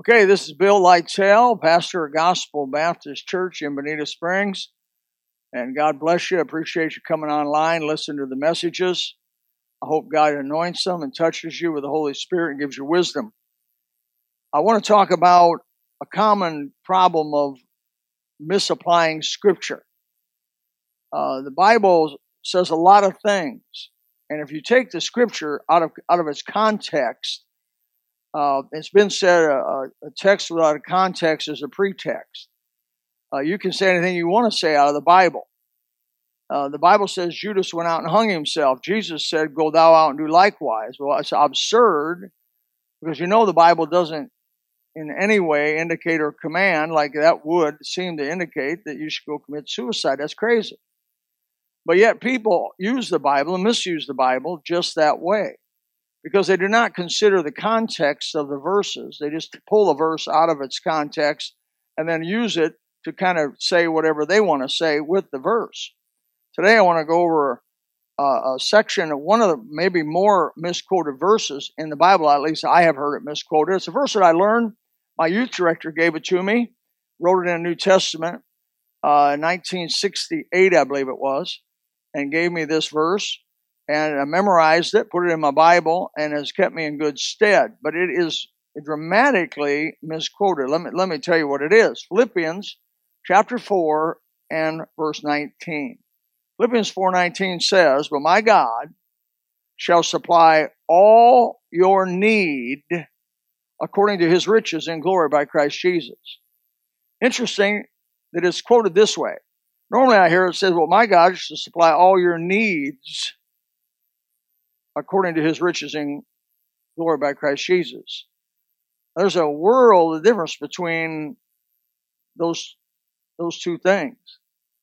Okay, this is Bill Lytell, pastor of Gospel Baptist Church in Bonita Springs. And God bless you. I appreciate you coming online, listening to the messages. I hope God anoints them and touches you with the Holy Spirit and gives you wisdom. I want to talk about a common problem of misapplying Scripture. Uh, the Bible says a lot of things, and if you take the Scripture out of out of its context, uh, it's been said a, a, text without a context is a pretext. Uh, you can say anything you want to say out of the Bible. Uh, the Bible says Judas went out and hung himself. Jesus said, Go thou out and do likewise. Well, it's absurd because you know the Bible doesn't in any way indicate or command, like that would seem to indicate that you should go commit suicide. That's crazy. But yet people use the Bible and misuse the Bible just that way because they do not consider the context of the verses. They just pull a verse out of its context and then use it to kind of say whatever they want to say with the verse. Today I want to go over a, a section of one of the maybe more misquoted verses in the Bible, at least I have heard it misquoted. It's a verse that I learned. My youth director gave it to me, wrote it in the New Testament, uh, 1968, I believe it was, and gave me this verse and I memorized it, put it in my Bible, and has kept me in good stead. But it is dramatically misquoted. Let me let me tell you what it is. Philippians chapter 4 and verse 19. Philippians 4:19 says, "But my God shall supply all your need according to his riches in glory by Christ Jesus." Interesting that it's quoted this way. Normally I hear it says, "Well, my God shall supply all your needs according to his riches in glory by Christ Jesus. There's a world of difference between those, those two things.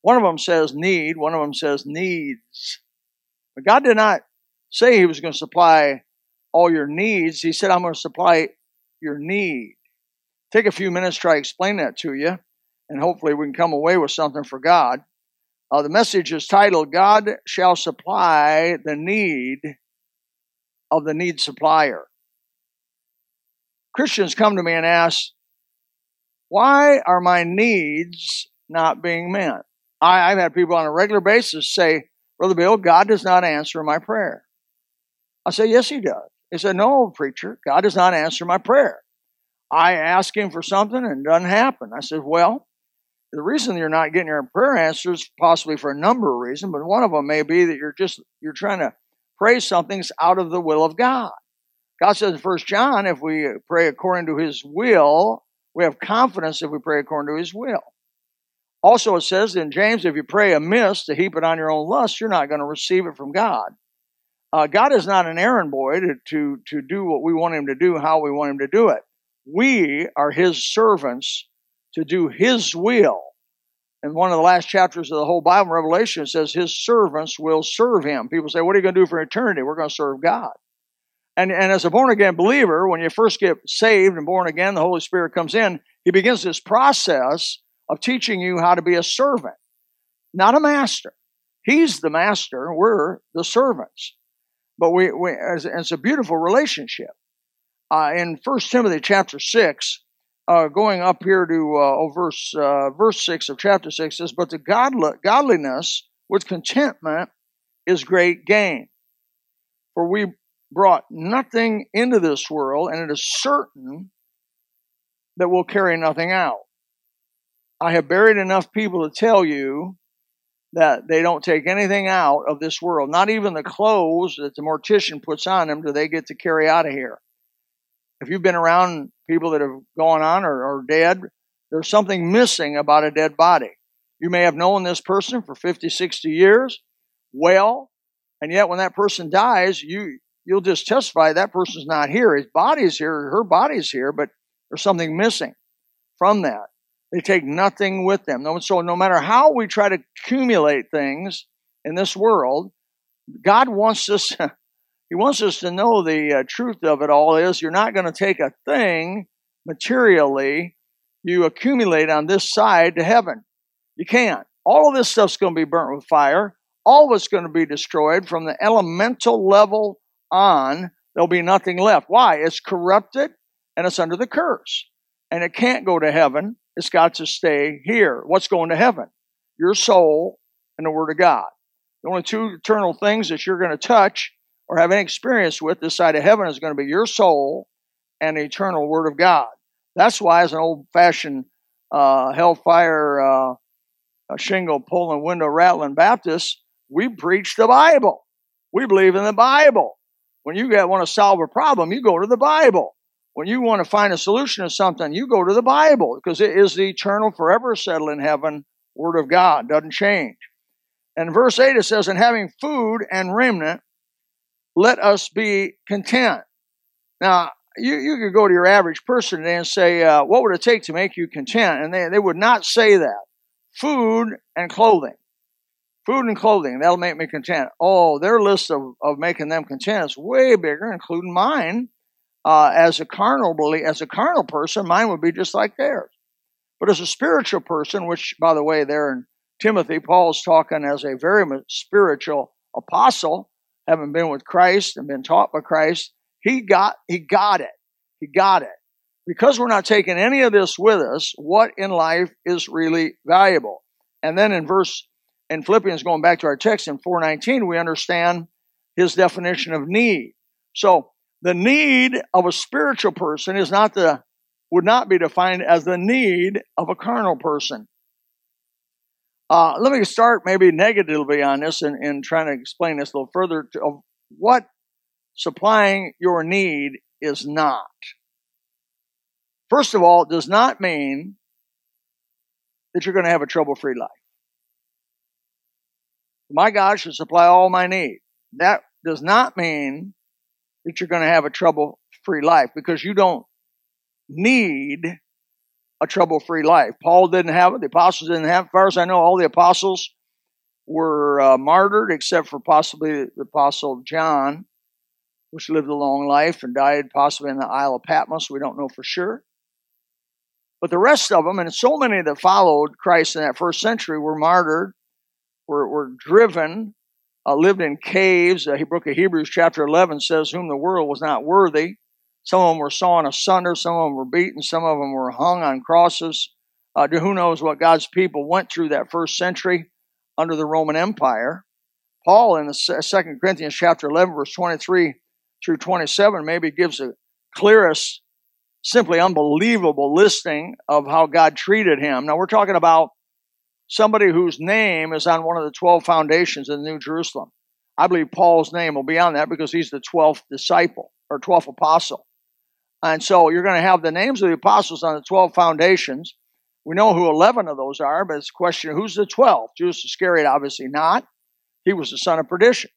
One of them says need, one of them says needs. But God did not say he was going to supply all your needs. He said, I'm going to supply your need. Take a few minutes, try to explain that to you, and hopefully we can come away with something for God. Uh, the message is titled, God shall supply the need of the need supplier. Christians come to me and ask, why are my needs not being met? I, have had people on a regular basis say, Brother Bill, God does not answer my prayer. I say, Yes, He does. He said, No, preacher, God does not answer my prayer. I ask Him for something and it doesn't happen. I said, Well, the reason you're not getting your prayer answers possibly for a number of reasons, but one of them may be that you're just you're trying to pray something's out of the will of God. God says in First John, if we pray according to His will, we have confidence if we pray according to His will. Also, it says in James, if you pray amiss to heap it on your own lust, you're not going to receive it from God. Uh, God is not an errand boy to, to, to do what we want Him to do, how we want Him to do it. We are His servants to do His will in one of the last chapters of the whole Bible, Revelation, it says his servants will serve him. People say, What are you going to do for eternity? We're going to serve God. And, and as a born again believer, when you first get saved and born again, the Holy Spirit comes in, he begins this process of teaching you how to be a servant, not a master. He's the master, we're the servants. But we, we it's, a beautiful relationship. Uh, in First Timothy chapter 6, uh, going up here to uh, oh, verse uh, verse six of chapter six says, "But the godly, godliness with contentment is great gain, for we brought nothing into this world, and it is certain that we'll carry nothing out." I have buried enough people to tell you that they don't take anything out of this world, not even the clothes that the mortician puts on them do they get to carry out of here if you've been around people that have gone on or are dead, there's something missing about a dead body. You may have known this person for 50, 60 years well, and yet when that person dies, you, you'll just testify that person's not here. His body's here, her body's here, but there's something missing from that. They take nothing with them. So no matter how we try to accumulate things in this world, God wants us He wants us to know the uh, truth of it all is you're not going to take a thing materially you accumulate on this side to heaven. You can't. All of this stuff's going to be burnt with fire. All of it's going to be destroyed from the elemental level on. There'll be nothing left. Why? It's corrupted and it's under the curse. and it can't go to heaven. It's got to stay here. What's going to heaven? Your soul and the Word of God. The only two eternal things that you're going to touch or have any experience with this side of heaven is going to be your soul and the eternal Word of God. That's why, as an old fashioned uh, hellfire uh, shingle pulling, window rattling Baptist, we preach the Bible. We believe in the Bible. When you want to solve a problem, you go to the Bible. When you want to find a solution to something, you go to the Bible because it is the eternal, forever settled in heaven Word of God. Doesn't change. And verse 8 it says, And having food and remnant, let us be content. Now, you, you could go to your average person today and say, uh, What would it take to make you content? And they, they would not say that. Food and clothing. Food and clothing, that'll make me content. Oh, their list of, of making them content is way bigger, including mine. Uh, as a carnal as a carnal person, mine would be just like theirs. But as a spiritual person, which, by the way, there in Timothy, Paul's talking as a very spiritual apostle, having been with Christ and been taught by Christ, he got he got it. He got it. Because we're not taking any of this with us, what in life is really valuable? And then in verse in Philippians, going back to our text in 419, we understand his definition of need. So the need of a spiritual person is not the would not be defined as the need of a carnal person. Uh, let me start maybe negatively on this and, and trying to explain this a little further to, what supplying your need is not. First of all, it does not mean that you're going to have a trouble free life. My God should supply all my need. That does not mean that you're going to have a trouble free life because you don't need a trouble free life. Paul didn't have it. The apostles didn't have it. As far as I know, all the apostles were uh, martyred except for possibly the apostle John, which lived a long life and died possibly in the Isle of Patmos. We don't know for sure. But the rest of them, and so many that followed Christ in that first century, were martyred were, were driven, uh, lived in caves. Of Hebrews, chapter 11, says, Whom the world was not worthy. Some of them were sawn asunder, some of them were beaten, some of them were hung on crosses. Uh, who knows what God's people went through that first century under the Roman Empire? Paul in the Second Corinthians chapter 11, verse 23 through 27, maybe gives a clearest, simply unbelievable listing of how God treated him. Now we're talking about somebody whose name is on one of the 12 foundations in New Jerusalem. I believe Paul's name will be on that because he's the 12th disciple or 12th apostle. And so you're going to have the names of the apostles on the 12 foundations. We know who 11 of those are, but it's a question who's the 12? Judas Iscariot, obviously not. He was the son of perdition.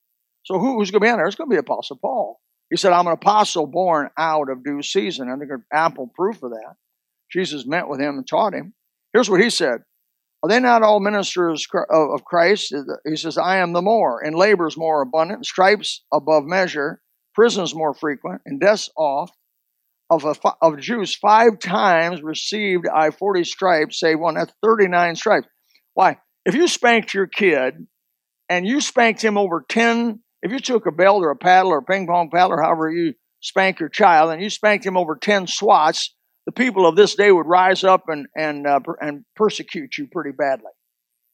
So who, who's going to be on there? It's going to be Apostle Paul. He said, I'm an apostle born out of due season. And there's ample proof of that. Jesus met with him and taught him. Here's what he said are they not all ministers of Christ? He says, I am the more, and labors more abundant, stripes above measure, prisons more frequent, and deaths oft. Of, a, of Jews, five times received I 40 stripes, save one. That's 39 stripes. Why? If you spanked your kid and you spanked him over 10, if you took a belt or a paddle or a ping pong paddle or however you spank your child and you spanked him over 10 swats, the people of this day would rise up and and uh, and persecute you pretty badly.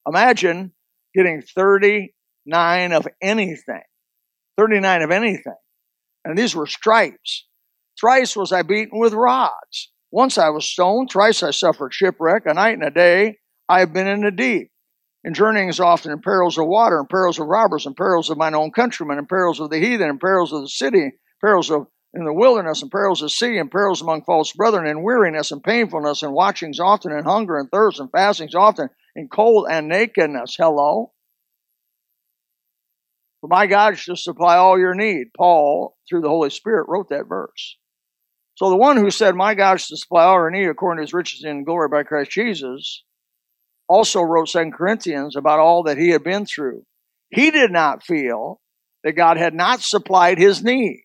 Imagine getting 39 of anything, 39 of anything, and these were stripes. Thrice was I beaten with rods. Once I was stoned. Thrice I suffered shipwreck. A night and a day I have been in the deep. In journeyings often in perils of water, in perils of robbers, in perils of mine own countrymen, in perils of the heathen, in perils of the city, perils of in the wilderness and perils of sea and perils among false brethren and weariness and painfulness and watchings often and hunger and thirst and fastings often and cold and nakedness. Hello. For my God shall supply all your need. Paul, through the Holy Spirit, wrote that verse. So the one who said, My God shall supply all your need according to his riches in glory by Christ Jesus, also wrote Second Corinthians about all that he had been through. He did not feel that God had not supplied his need.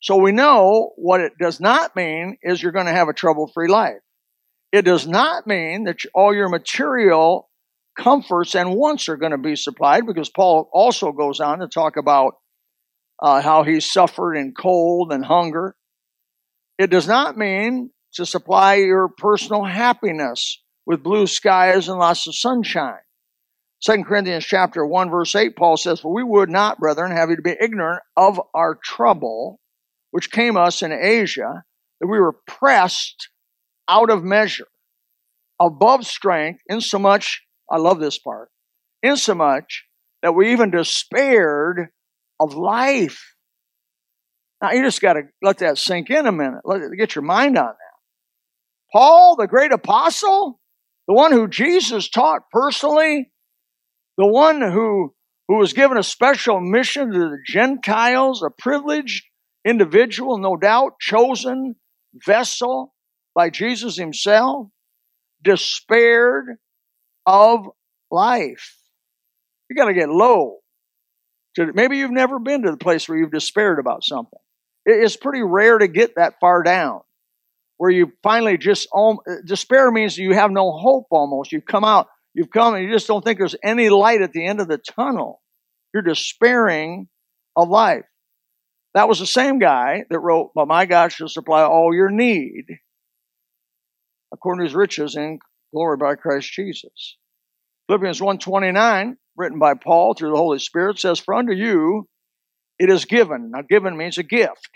So we know what it does not mean is you're going to have a trouble free life. It does not mean that all your material comforts and wants are going to be supplied because Paul also goes on to talk about uh, how he suffered in cold and hunger. It does not mean to supply your personal happiness with blue skies and lots of sunshine. 2 Corinthians chapter 1 verse 8, Paul says, For we would not, brethren, have you to be ignorant of our trouble, which came us in Asia, that we were pressed out of measure, above strength, insomuch, I love this part, insomuch that we even despaired of life. Now you just got to let that sink in a minute. Let get your mind on that. Paul, the great apostle, the one who Jesus taught personally, the one who, who was given a special mission to the Gentiles, a privileged individual, no doubt, chosen vessel by Jesus himself, despaired of life. You got to get low. Maybe you've never been to the place where you've despaired about something. It's pretty rare to get that far down where you finally just despair means you have no hope almost. You've come out You've come and you just don't think there's any light at the end of the tunnel. You're despairing of life. That was the same guy that wrote, But my God shall supply all your need according to his riches in glory by Christ Jesus. Philippians 1.29, written by Paul through the Holy Spirit, says, For unto you it is given. Now, given means a gift.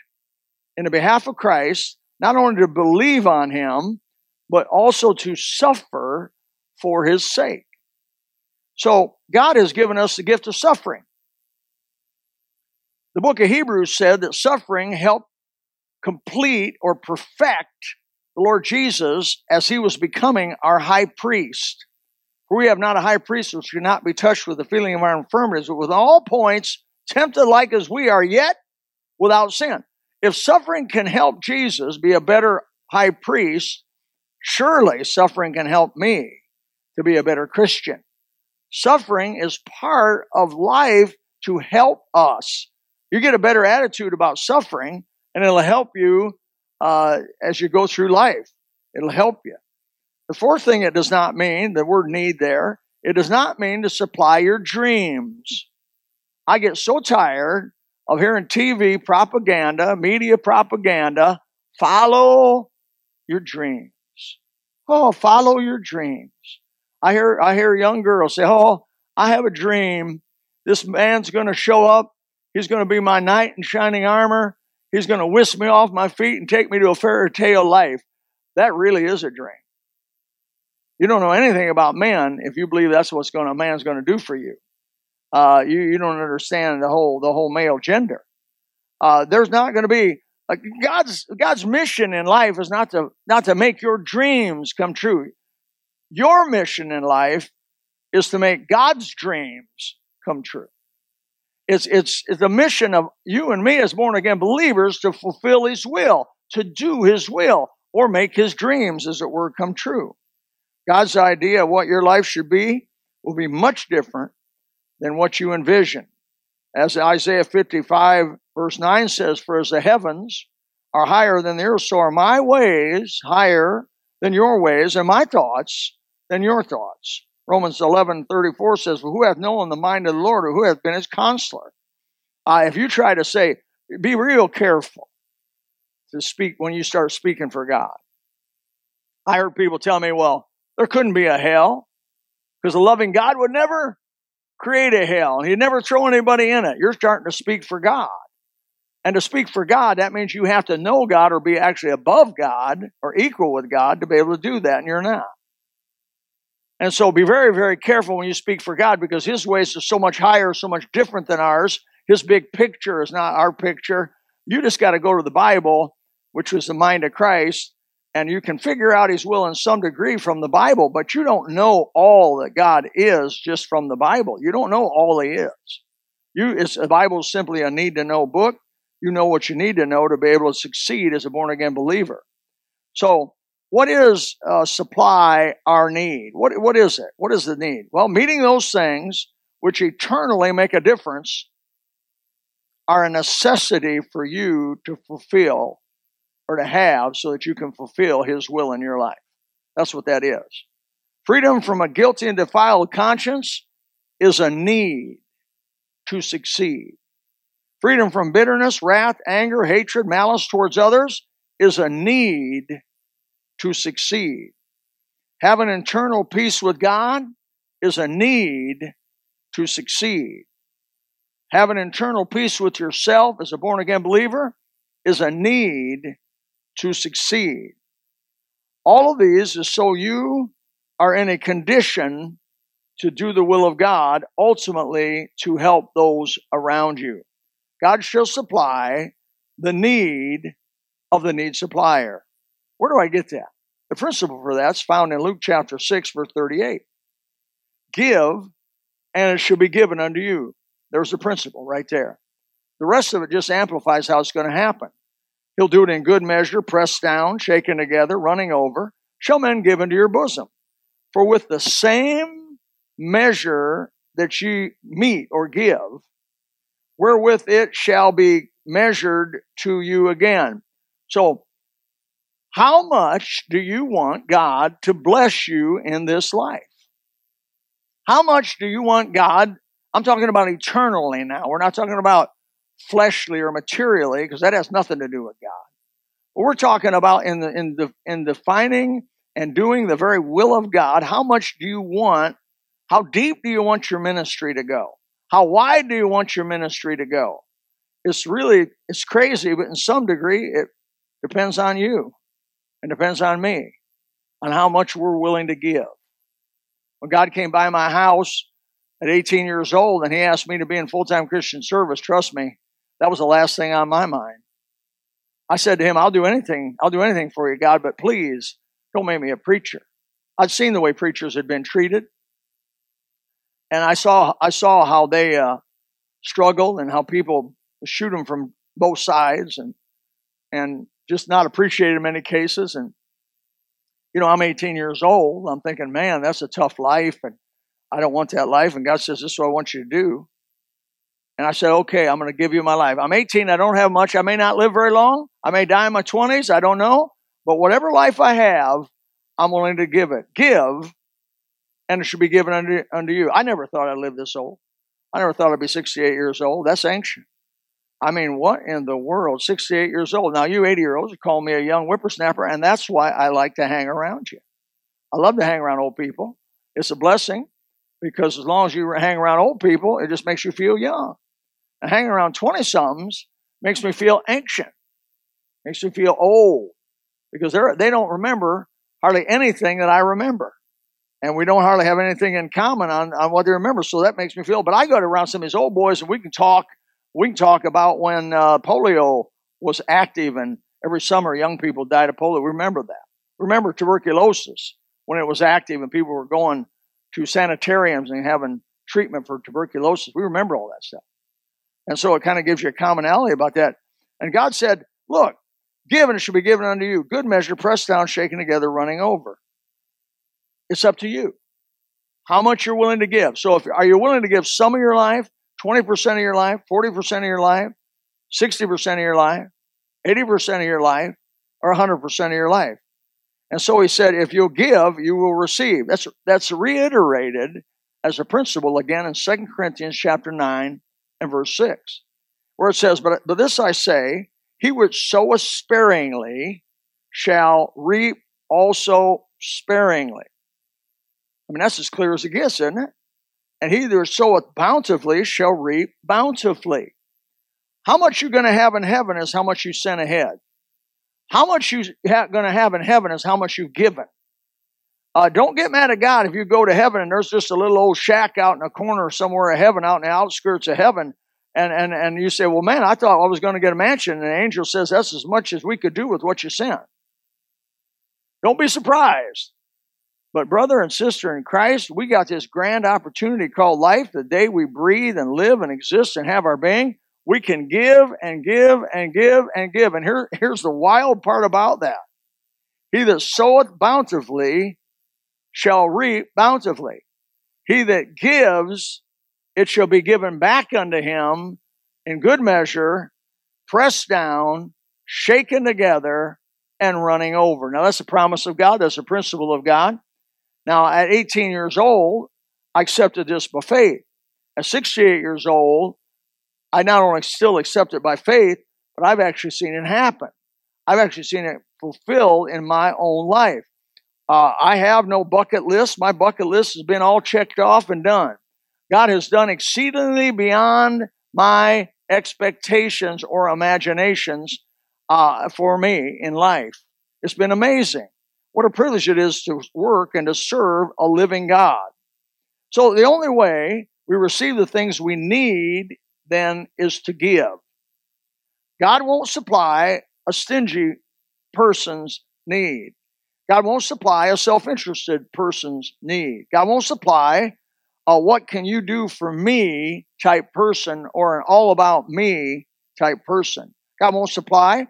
In the behalf of Christ, not only to believe on him, but also to suffer for his sake. So God has given us the gift of suffering. The book of Hebrews said that suffering helped complete or perfect the Lord Jesus as he was becoming our high priest. For we have not a high priest which cannot be touched with the feeling of our infirmities, but with all points tempted like as we are, yet without sin. If suffering can help Jesus be a better high priest, surely suffering can help me to be a better Christian. Suffering is part of life to help us. You get a better attitude about suffering, and it'll help you uh, as you go through life. It'll help you. The fourth thing it does not mean, the word need there, it does not mean to supply your dreams. I get so tired of hearing TV propaganda, media propaganda, follow your dreams. Oh, follow your dreams. I hear I hear young girls say, "Oh, I have a dream. This man's going to show up. He's going to be my knight in shining armor. He's going to whisk me off my feet and take me to a fairy tale life." That really is a dream. You don't know anything about men if you believe that's what's going a man's going to do for you. Uh, you you don't understand the whole the whole male gender. Uh, there's not going to be like God's God's mission in life is not to not to make your dreams come true. Your mission in life is to make God's dreams come true. It's, it's, it's the mission of you and me as born again believers to fulfill His will, to do His will, or make His dreams, as it were, come true. God's idea of what your life should be will be much different than what you envision. As Isaiah 55 verse 9 says, For as the heavens are higher than the earth, so are my ways higher than your ways, and my thoughts than your thoughts. Romans 11, 34 says, well, who hath known the mind of the Lord or who hath been his counselor? Uh, if you try to say, be real careful to speak when you start speaking for God. I heard people tell me, well, there couldn't be a hell because a loving God would never create a hell. He'd never throw anybody in it. You're starting to speak for God. And to speak for God, that means you have to know God or be actually above God or equal with God to be able to do that, and you're not. And so be very, very careful when you speak for God because His ways are so much higher, so much different than ours. His big picture is not our picture. You just got to go to the Bible, which was the mind of Christ, and you can figure out His will in some degree from the Bible, but you don't know all that God is just from the Bible. You don't know all He is. You, the Bible is simply a need to know book. You know what you need to know to be able to succeed as a born again believer. So what is uh, supply our need? What, what is it? What is the need? Well, meeting those things which eternally make a difference are a necessity for you to fulfill or to have so that you can fulfill His will in your life. That's what that is. Freedom from a guilty and defiled conscience is a need to succeed. Freedom from bitterness, wrath, anger, hatred, malice towards others is a need to succeed. Have an internal peace with God is a need to succeed. Have an internal peace with yourself as a born again believer is a need to succeed. All of these is so you are in a condition to do the will of God, ultimately to help those around you. God shall supply the need of the need supplier. Where do I get that? The principle for that's found in Luke chapter 6, verse 38. Give, and it shall be given unto you. There's the principle right there. The rest of it just amplifies how it's going to happen. He'll do it in good measure, pressed down, shaken together, running over, shall men give into your bosom. For with the same measure that ye meet or give, wherewith it shall be measured to you again. So, how much do you want God to bless you in this life? How much do you want God? I'm talking about eternally now. We're not talking about fleshly or materially because that has nothing to do with God. But we're talking about in the in the in defining and doing the very will of God. How much do you want? How deep do you want your ministry to go? How wide do you want your ministry to go? It's really it's crazy, but in some degree it depends on you and depends on me on how much we're willing to give. When God came by my house at 18 years old and he asked me to be in full time Christian service, trust me, that was the last thing on my mind. I said to him, I'll do anything. I'll do anything for you, God, but please don't make me a preacher. I'd seen the way preachers had been treated. And I saw, I saw how they uh, struggled and how people shoot them from both sides and, and just not appreciated in many cases. And you know, I'm 18 years old. I'm thinking, man, that's a tough life, and I don't want that life. And God says, this is what I want you to do. And I said, okay, I'm going to give you my life. I'm 18. I don't have much. I may not live very long. I may die in my 20s. I don't know. But whatever life I have, I'm willing to give it. Give, and it should be given unto, unto you. I never thought I'd live this old. I never thought I'd be 68 years old. That's ancient. I mean, what in the world? 68 years old. Now, you 80 year olds call me a young whippersnapper, and that's why I like to hang around you. I love to hang around old people. It's a blessing because as long as you hang around old people, it just makes you feel young. And hanging around 20 somethings makes me feel ancient, makes me feel old because they're, they don't remember hardly anything that I remember. And we don't hardly have anything in common on, on what they remember. So that makes me feel, but I go around some of these old boys and we can talk we can talk about when uh, polio was active and every summer young people died of polio. We remember that. Remember tuberculosis when it was active and people were going to sanitariums and having treatment for tuberculosis. We remember all that stuff. And so it kind of gives you a commonality about that. And God said, Look, given it should be given unto you. Good measure, pressed down, shaken together, running over. It's up to you. How much you're willing to give. So if are you willing to give some of your life 20% of your life, 40% of your life, 60% of your life, 80% of your life, or 100% of your life. And so he said, if you'll give, you will receive. That's, that's reiterated as a principle again in 2 Corinthians chapter 9 and verse 6, where it says, but, but this I say, he which soweth sparingly shall reap also sparingly. I mean, that's as clear as it gets, isn't it? and he that soweth bountifully shall reap bountifully. How much you're going to have in heaven is how much you sent ahead. How much you're going to have in heaven is how much you've given. Uh, don't get mad at God if you go to heaven and there's just a little old shack out in a corner somewhere of heaven, out in the outskirts of heaven, and, and, and you say, well, man, I thought I was going to get a mansion. And the angel says, that's as much as we could do with what you sent. Don't be surprised. But, brother and sister in Christ, we got this grand opportunity called life. The day we breathe and live and exist and have our being, we can give and give and give and give. And here, here's the wild part about that He that soweth bountifully shall reap bountifully. He that gives, it shall be given back unto him in good measure, pressed down, shaken together, and running over. Now, that's a promise of God. That's a principle of God. Now, at 18 years old, I accepted this by faith. At 68 years old, I not only still accept it by faith, but I've actually seen it happen. I've actually seen it fulfilled in my own life. Uh, I have no bucket list. My bucket list has been all checked off and done. God has done exceedingly beyond my expectations or imaginations uh, for me in life. It's been amazing. What a privilege it is to work and to serve a living God. So the only way we receive the things we need then is to give. God won't supply a stingy person's need. God won't supply a self interested person's need. God won't supply a what can you do for me type person or an all about me type person. God won't supply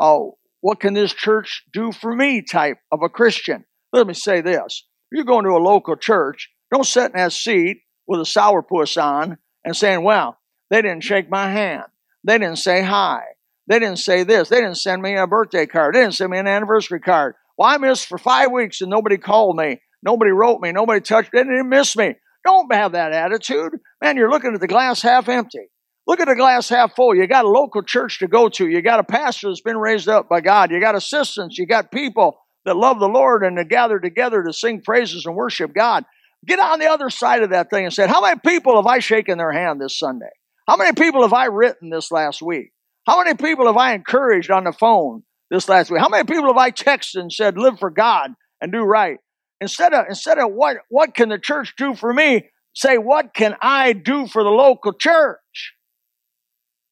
a what can this church do for me type of a Christian. Let me say this. if you're going to a local church, don't sit in that seat with a sourpuss on and saying, well, they didn't shake my hand. They didn't say hi. They didn't say this. They didn't send me a birthday card. They didn't send me an anniversary card. Well, I missed for five weeks and nobody called me. Nobody wrote me. Nobody touched me. They didn't miss me. Don't have that attitude. Man, you're looking at the glass half empty. Look at the glass half full. You got a local church to go to. You got a pastor that's been raised up by God. You got assistants. You got people that love the Lord and to gather together to sing praises and worship God. Get on the other side of that thing and say, How many people have I shaken their hand this Sunday? How many people have I written this last week? How many people have I encouraged on the phone this last week? How many people have I texted and said, live for God and do right? Instead of, instead of what, what can the church do for me? Say, what can I do for the local church?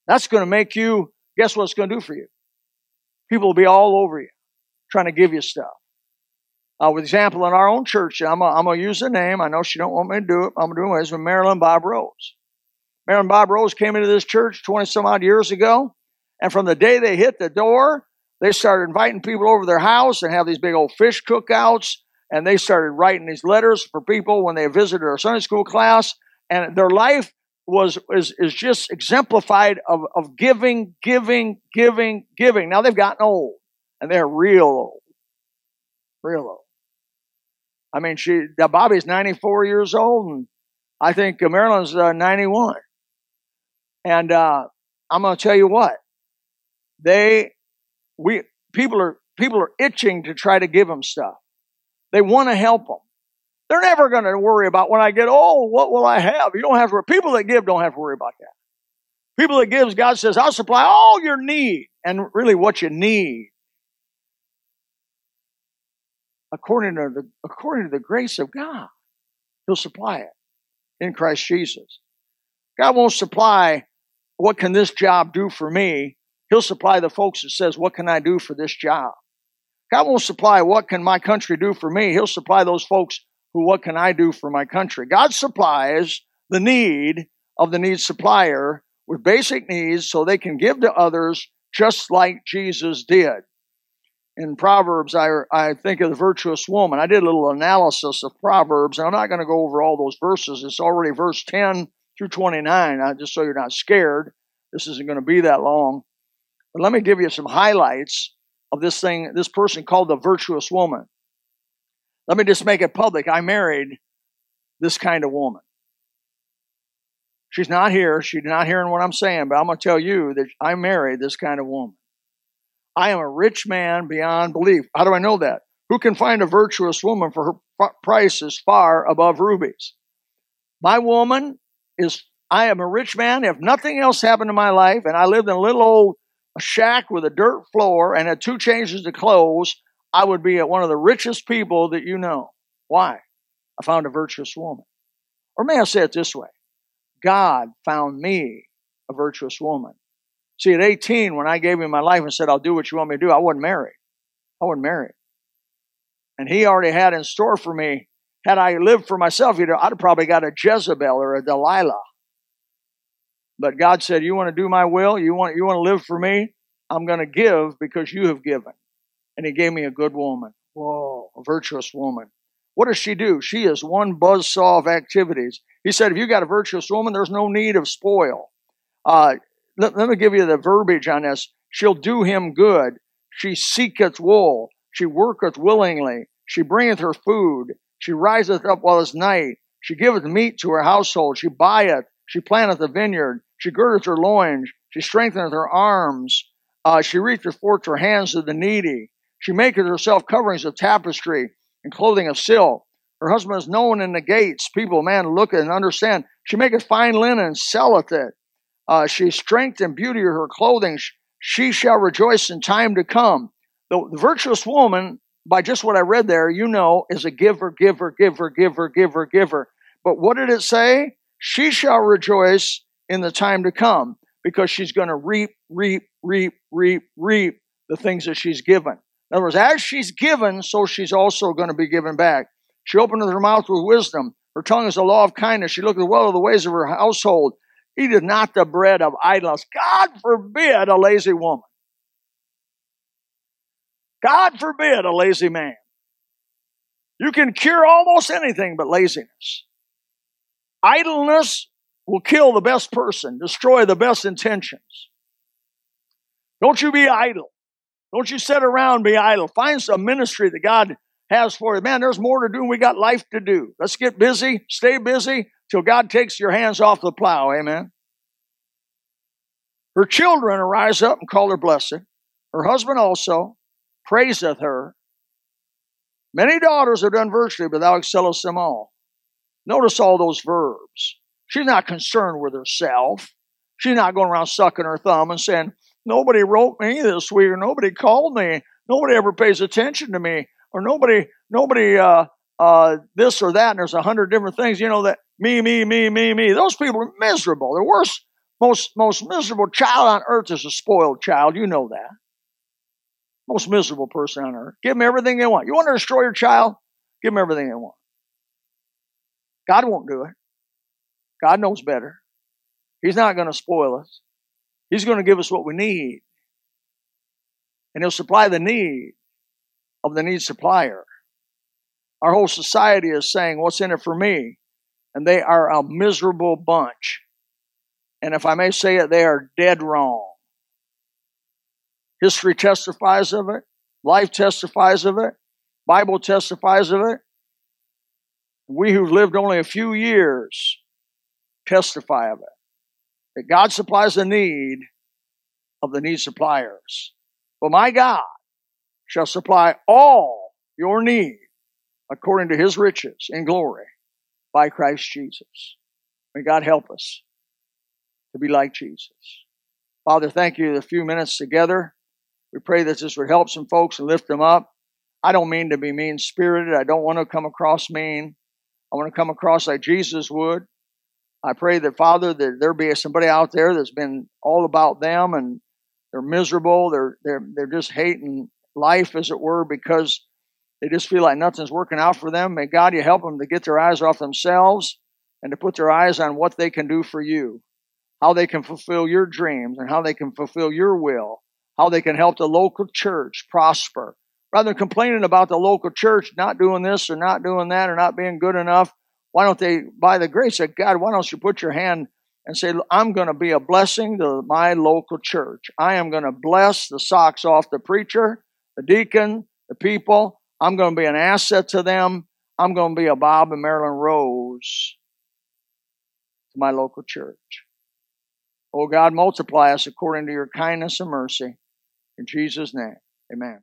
That's going to make you, guess what it's going to do for you? People will be all over you trying to give you stuff. Uh, with example, in our own church, I'm going to use the name. I know she don't want me to do it. I'm going to do it. It's with Marilyn Bob Rose. Marilyn Bob Rose came into this church 20 some odd years ago. And from the day they hit the door, they started inviting people over their house and have these big old fish cookouts. And they started writing these letters for people when they visited our Sunday school class. And their life was is, is just exemplified of, of giving, giving, giving, giving. Now they've gotten old and they're real old. Real old. I mean, she Bobby's 94 years old, and I think Marilyn's uh, 91. And uh, I'm going to tell you what, they we people are people are itching to try to give them stuff. They want to help them. They're never going to worry about when I get old, what will I have? You don't have to worry. People that give don't have to worry about that. People that gives, God says, I'll supply all your need and really what you need. According to the according to the grace of God, He'll supply it in Christ Jesus. God won't supply what can this job do for me He'll supply the folks that says, what can I do for this job? God won't supply what can my country do for me. He'll supply those folks who, what can I do for my country? God supplies the need of the need supplier with basic needs so they can give to others just like Jesus did. In Proverbs, I, I think of the virtuous woman. I did a little analysis of Proverbs, and I'm not going to go over all those verses. It's already verse 10 through 29, uh, just so you're not scared. This isn't going to be that long. But let me give you some highlights of this thing, this person called the virtuous woman. Let me just make it public. I married this kind of woman. She's not here. She's not hearing what I'm saying, but I'm going to tell you that I married this kind of woman. I am a rich man beyond belief. How do I know that? Who can find a virtuous woman for her price is far above rubies? My woman is, I am a rich man. If nothing else happened in my life and I lived in a little old a shack with a dirt floor and had two changes of clothes, I would be at one of the richest people that you know. Why? I found a virtuous woman. Or may I say it this way? God found me a virtuous woman. See, at 18, when I gave him my life and said, I'll do what you want me to do, I wasn't married. I wasn't married. And he already had in store for me, had I lived for myself, either I'd have probably got a Jezebel or a Delilah. But God said, You want to do my will? You want, you want to live for me? I'm going to give because you have given. And He gave me a good woman. Whoa, a virtuous woman. What does she do? She is one buzz saw of activities. He said, If you got a virtuous woman, there's no need of spoil. Uh, let, let me give you the verbiage on this. She'll do him good. She seeketh wool. She worketh willingly. She bringeth her food. She riseth up while it's night. She giveth meat to her household. She buyeth. She planteth a vineyard. She girdeth her loins. She strengtheneth her arms. Uh, she reacheth forth her hands to the needy. She maketh herself coverings of tapestry and clothing of silk. Her husband is known in the gates. People, man, look and understand. She maketh fine linen and selleth it. Uh, she strength and beauty of her clothing. She shall rejoice in time to come. The, the virtuous woman, by just what I read there, you know, is a giver, giver, giver, giver, giver, giver. But what did it say? She shall rejoice in the time to come because she's going to reap, reap, reap, reap, reap the things that she's given. In other words, as she's given, so she's also going to be given back. She openeth her mouth with wisdom. Her tongue is a law of kindness. She looketh well of the ways of her household. Eateth not the bread of idleness. God forbid a lazy woman. God forbid a lazy man. You can cure almost anything but laziness. Idleness will kill the best person, destroy the best intentions. Don't you be idle. Don't you sit around be idle. Find some ministry that God has for you. Man, there's more to do we got life to do. Let's get busy, stay busy till God takes your hands off the plow. Amen. Her children arise up and call her blessed. Her husband also praiseth her. Many daughters have done virtually, but thou excellest them all. Notice all those verbs. She's not concerned with herself. She's not going around sucking her thumb and saying, Nobody wrote me this week, or nobody called me, nobody ever pays attention to me, or nobody, nobody, uh, uh, this or that, and there's a hundred different things, you know, that me, me, me, me, me. Those people are miserable. The worst, most, most miserable child on earth is a spoiled child. You know that. Most miserable person on earth. Give them everything they want. You want to destroy your child? Give them everything they want. God won't do it. God knows better. He's not going to spoil us. He's going to give us what we need. And He'll supply the need of the need supplier. Our whole society is saying, What's in it for me? And they are a miserable bunch. And if I may say it, they are dead wrong. History testifies of it, life testifies of it, Bible testifies of it. We who've lived only a few years testify of it. That God supplies the need of the need suppliers. But my God shall supply all your need according to his riches in glory by Christ Jesus. May God help us to be like Jesus. Father, thank you for a few minutes together. We pray that this would help some folks and lift them up. I don't mean to be mean spirited. I don't want to come across mean. I want to come across like Jesus would. I pray that, Father, that there be somebody out there that's been all about them and they're miserable. They're, they're, they're just hating life, as it were, because they just feel like nothing's working out for them. May God, you help them to get their eyes off themselves and to put their eyes on what they can do for you, how they can fulfill your dreams and how they can fulfill your will, how they can help the local church prosper. Rather than complaining about the local church not doing this or not doing that or not being good enough, why don't they, by the grace of God, why don't you put your hand and say, I'm going to be a blessing to my local church. I am going to bless the socks off the preacher, the deacon, the people. I'm going to be an asset to them. I'm going to be a Bob and Marilyn Rose to my local church. Oh God, multiply us according to your kindness and mercy. In Jesus' name, amen.